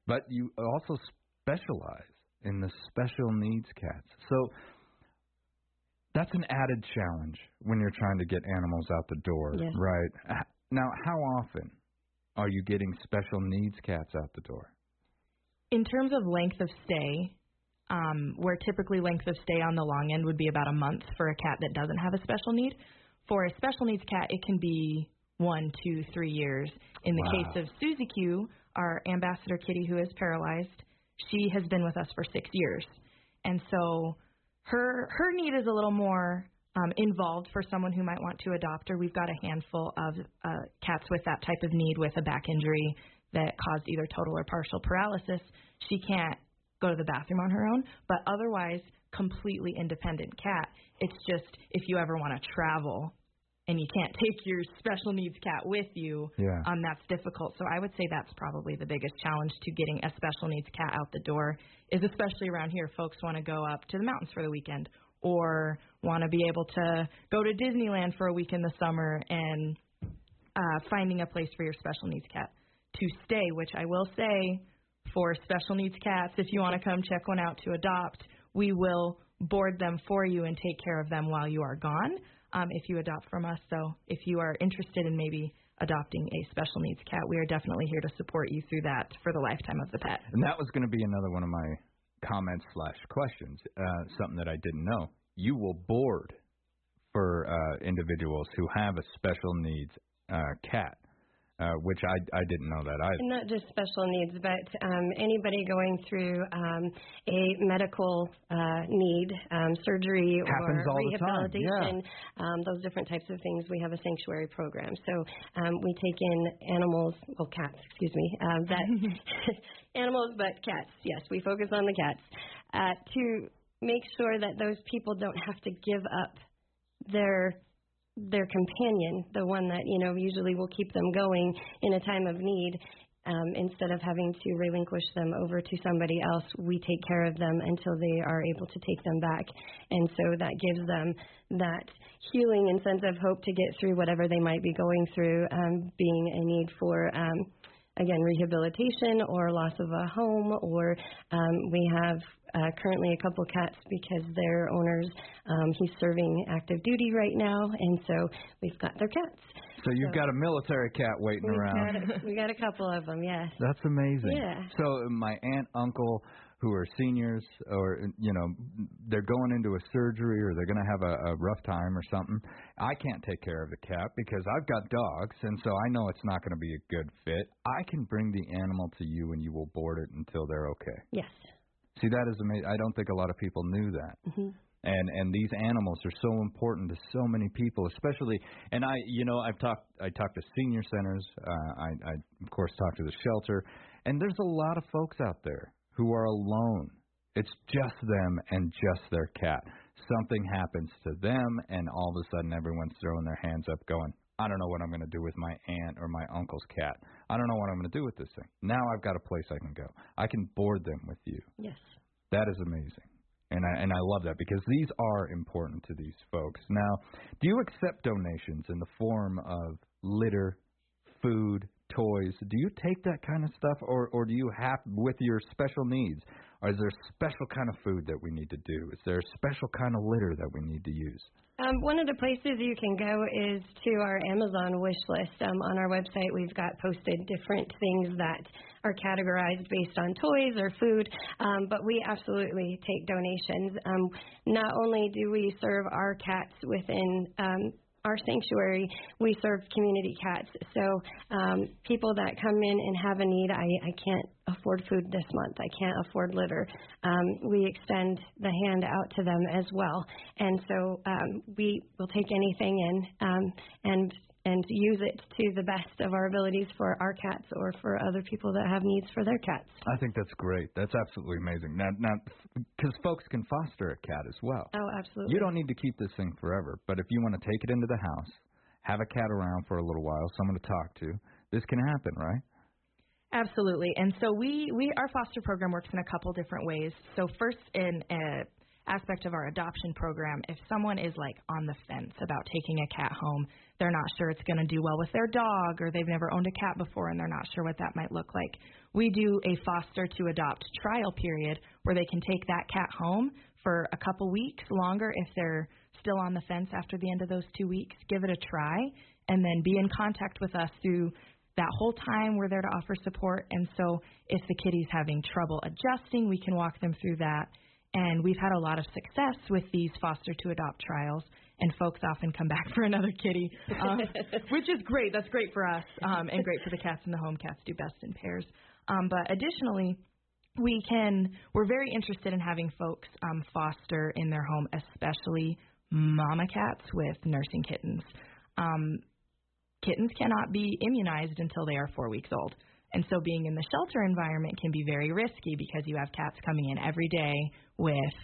but you also specialize in the special needs cats. So that's an added challenge when you're trying to get animals out the door, Yes. right? Now, how often are you getting special needs cats out the door? In terms of length of stay, um, where typically length of stay on the long end would be about a month for a cat that doesn't have a special need. For a special needs cat, it can be one, two, three years. In the Wow. case of Susie Q, our ambassador kitty who is paralyzed, she has been with us for six years, and so her her need is a little more um, involved for someone who might want to adopt her. We've got a handful of uh, cats with that type of need with a back injury that caused either total or partial paralysis. She can't go to the bathroom on her own, but otherwise completely independent cat. It's just if you ever want to travel and you can't take your special needs cat with you, Yeah. um, that's difficult. So I would say that's probably the biggest challenge to getting a special needs cat out the door is especially around here folks want to go up to the mountains for the weekend or want to be able to go to Disneyland for a week in the summer and uh, finding a place for your special needs cat to stay, which I will say for special needs cats, if you want to come check one out to adopt, we will board them for you and take care of them while you are gone um, if you adopt from us. So if you are interested in maybe adopting a special needs cat, we are definitely here to support you through that for the lifetime of the pet. And that was going to be another one of my comments slash questions. Uh, something that I didn't know. You will board for uh, individuals who have a special needs uh, cat, uh, which I I didn't know that either. And not just special needs, but um, anybody going through um, a medical uh, need, um, surgery Happens or all the time, rehabilitation, um, those different types of things. We have a sanctuary program, so um, we take in animals, well, cats, excuse me, um, that animals, but cats. Yes, we focus on the cats uh, to make sure that those people don't have to give up their their companion, the one that you know usually will keep them going in a time of need. Um, instead of having to relinquish them over to somebody else, we take care of them until they are able to take them back, and so that gives them that healing and sense of hope to get through whatever they might be going through, um, being a need for. Um, again, rehabilitation or loss of a home, or um, we have uh, currently a couple cats because their owners, um, he's serving active duty right now, and so we've got their cats. So you've got a military cat waiting We've around. got a, we got a couple of them, yes. That's amazing. Yeah. So my aunt, uncle, who are seniors, or you know, they're going into a surgery or they're going to have a, a rough time or something. I can't take care of the cat because I've got dogs, and so I know it's not going to be a good fit. I can bring the animal to you, and you will board it until they're okay. Yes. See, that is amazing. I don't think a lot of people knew that. hmm and and these animals are so important to so many people especially and i you know i've talked i talked to senior centers uh i i of course talked to the shelter and there's a lot of folks out there who are alone it's just them and just their cat something happens to them and all of a sudden everyone's throwing their hands up going I don't know what I'm going to do with my aunt or my uncle's cat. I don't know what I'm going to do with this thing. Now I've got a place I can go. I can board them with you. Yes. That is amazing. And I and I love that because these are important to these folks. Now, do you accept donations in the form of litter, food, toys? Do you take that kind of stuff or or do you have with your special needs? Or is there a special kind of food that we need to do? Is there a special kind of litter that we need to use? Um, one of the places you can go is to our Amazon wish list. Um, on our website, we've got posted different things that are categorized based on toys or food, um, but we absolutely take donations. Um, not only do we serve our cats within um, our sanctuary, we serve community cats. So um, people that come in and have a need, I, I can't afford food this month, I can't afford litter. Um, we extend the hand out to them as well, and so um, we will take anything in um, and and use it to the best of our abilities for our cats or for other people that have needs for their cats. I think that's great. That's absolutely amazing. Now, now, because folks can foster a cat as well. Oh, absolutely. You don't need to keep this thing forever, but if you want to take it into the house, have a cat around for a little while, someone to talk to, this can happen, right? Absolutely. And so we, we our foster program works in a couple different ways. So first in a aspect of our adoption program, if someone is like on the fence about taking a cat home, they're not sure it's going to do well with their dog or they've never owned a cat before and they're not sure what that might look like. We do a foster to adopt trial period where they can take that cat home for a couple weeks longer if they're still on the fence after the end of those 2 weeks, give it a try and then be in contact with us through that whole time we're there to offer support and so if the kitty's having trouble adjusting we can walk them through that and we've had a lot of success with these foster to adopt trials and folks often come back for another kitty um, which is great. That's great for us um, and great for the cats in the home cats do best in pairs. Um, but additionally we can we're very interested in having folks um, foster in their home especially mama cats with nursing kittens. Um, kittens cannot be immunized until they are four weeks old. And so being in the shelter environment can be very risky because you have cats coming in every day with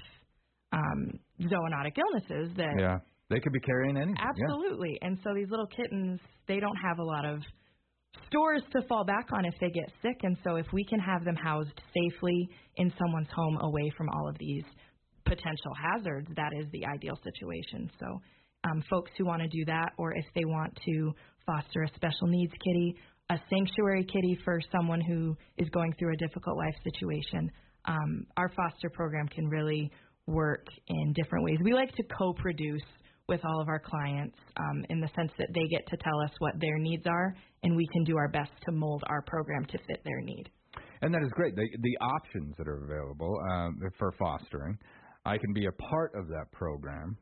um, zoonotic illnesses that Yeah. They could be carrying anything. yeah. absolutely. And so these little kittens, they don't have a lot of stores to fall back on if they get sick. And so if we can have them housed safely in someone's home away from all of these potential hazards, that is the ideal situation. So um, folks who want to do that, or if they want to foster a special needs kitty, a sanctuary kitty for someone who is going through a difficult life situation, um, our foster program can really work in different ways. We like to co-produce with all of our clients um, in the sense that they get to tell us what their needs are, and we can do our best to mold our program to fit their need. And that is great. The, the options that are available um, for fostering, I can be a part of that program,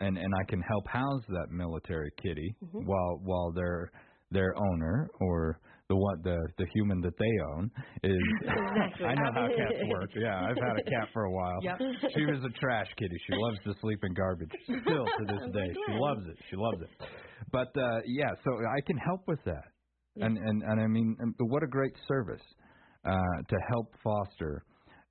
and and I can help house that military kitty Mhm. while while their their owner or the what the the human that they own is. Exactly. I know how cats work. Yeah, I've had a cat for a while. Yep. She was a trash kitty. She loves to sleep in garbage. Still to this I'm day, she loves it. She loves it. But uh yeah, so I can help with that. And and and I mean, and what a great service uh, to help foster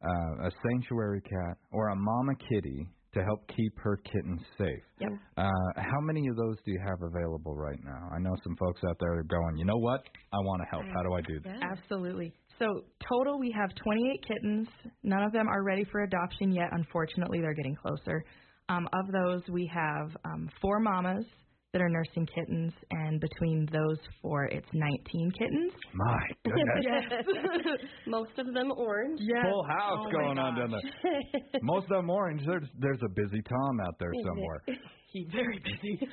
uh, a sanctuary cat or a mama kitty to help keep her kittens safe. Yep. Uh, how many of those do you have available right now? I know some folks out there are going, you know what? I want to help. How do I do that? Absolutely. So total, we have 28 kittens. None of them are ready for adoption yet. Unfortunately, they're getting closer. Um, of those, we have um, four mamas that are nursing kittens, and between those four, it's 19 kittens. My goodness. Most of them orange. Yes. Full house Oh going on down there. Most of them orange. There's there's a busy Tom out there somewhere. He's very busy.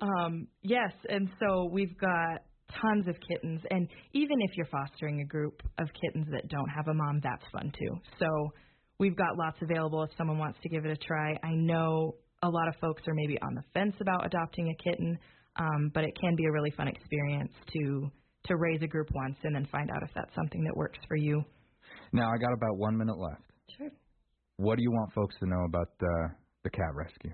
um, yes, and so we've got tons of kittens, and even if you're fostering a group of kittens that don't have a mom, that's fun too. So we've got lots available if someone wants to give it a try. I know a lot of folks are maybe on the fence about adopting a kitten, um, but it can be a really fun experience to to raise a group once and then find out if that's something that works for you. Now I got about one minute left. Sure. What do you want folks to know about the the cat rescue?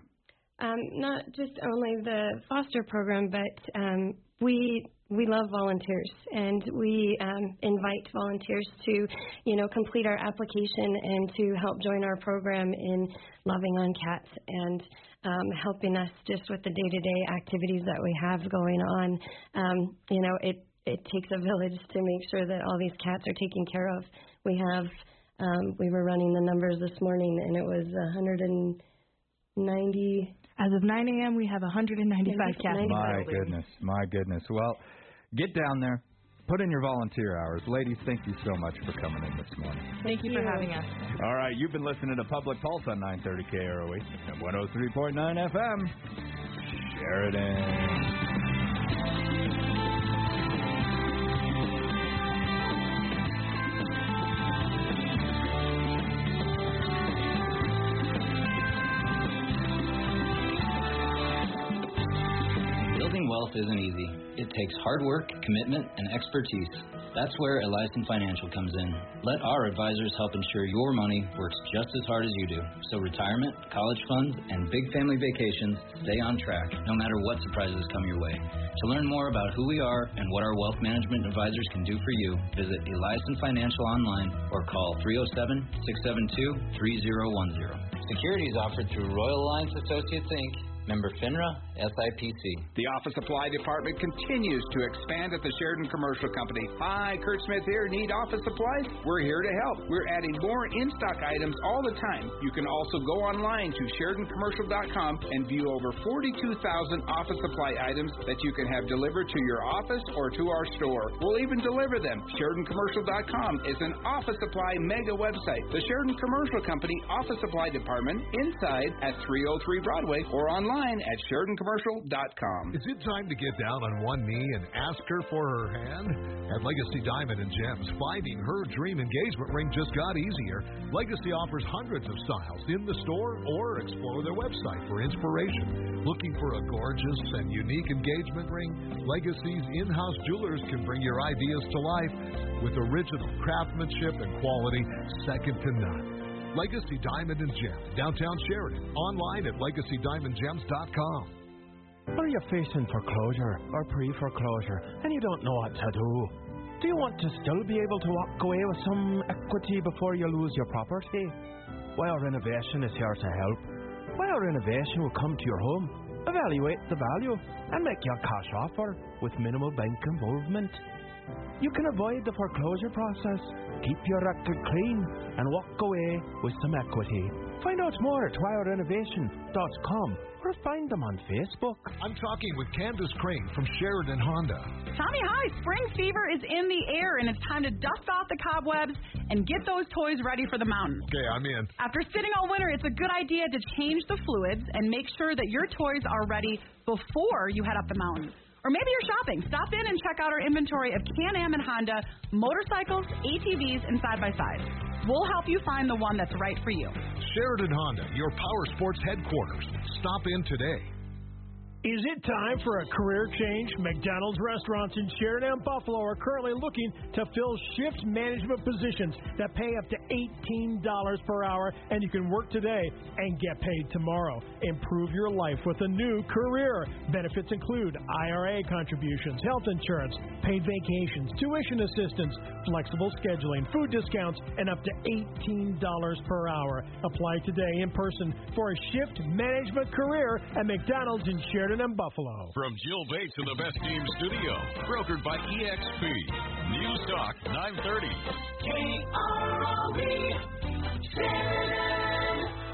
Um, not just only the foster program, but um, we we love volunteers and we um, invite volunteers to, you know, complete our application and to help join our program in loving on cats and um, helping us just with the day-to-day activities that we have going on. Um, you know, it it takes a village to make sure that all these cats are taken care of. We have um, we were running the numbers this morning and it was 190. As of 9 a.m., we have 195 cats. My goodness, my goodness. Well, get down there, put in your volunteer hours. Ladies, thank you so much for coming in this morning. Thank, you for having us. All right, you've been listening to Public Pulse on 930 KROE at 103.9 FM. Sheridan. Wealth isn't easy. It takes hard work, commitment, and expertise. That's where Eliason Financial comes in. Let our advisors help ensure your money works just as hard as you do. So retirement, college funds, and big family vacations stay on track no matter what surprises come your way. To learn more about who we are and what our wealth management advisors can do for you, visit Eliason Financial online or call 307 672 3010. Securities offered through Royal Alliance Associates Inc. Member FINRA, SIPC. The office supply department continues to expand at the Sheridan Commercial Company. Hi, Kurt Smith here. Need office supplies? We're here to help. We're adding more in stock items all the time. You can also go online to SheridanCommercial.com and view over 42,000 office supply items that you can have delivered to your office or to our store. We'll even deliver them. SheridanCommercial.com is an office supply mega website. The Sheridan Commercial Company Office Supply Department inside at 303 Broadway or online at SheridanCommercial.com. Is it time to get down on one knee and ask her for her hand? At Legacy Diamond and Gems, finding her dream engagement ring just got easier. Legacy offers hundreds of styles in the store or explore their website for inspiration. Looking for a gorgeous and unique engagement ring? Legacy's in house jewelers can bring your ideas to life with original craftsmanship and quality second to none. Legacy Diamond and Gems, downtown Sheridan. Online at legacydiamondgems.com. Are you facing foreclosure or pre foreclosure and you don't know what to do? Do you want to still be able to walk away with some equity before you lose your property? Wire Renovation is here to help. Wire Renovation will come to your home, evaluate the value, and make your cash offer with minimal bank involvement. You can avoid the foreclosure process, keep your record clean, and walk away with some equity. Find out more at wirerenovation.com or find them on Facebook. I'm talking with Candace Crane from Sheridan Honda. Tommy, hi. Spring fever is in the air, and it's time to dust off the cobwebs and get those toys ready for the mountain. Okay, I'm in. After sitting all winter, it's a good idea to change the fluids and make sure that your toys are ready before you head up the mountain. Or maybe you're shopping. Stop in and check out our inventory of Can Am and Honda motorcycles, ATVs, and side by sides. We'll help you find the one that's right for you. Sheridan Honda, your power sports headquarters. Stop in today. Is it time for a career change? McDonald's restaurants in Sheridan and Buffalo are currently looking to fill shift management positions that pay up to $18 per hour, and you can work today and get paid tomorrow. Improve your life with a new career. Benefits include IRA contributions, health insurance, paid vacations, tuition assistance, flexible scheduling, food discounts, and up to $18 per hour. Apply today in person for a shift management career at McDonald's in Sheridan and Buffalo. From Jill Bates in the Best Team Studio, brokered by EXP. News Talk 930. KROE, Sheridan.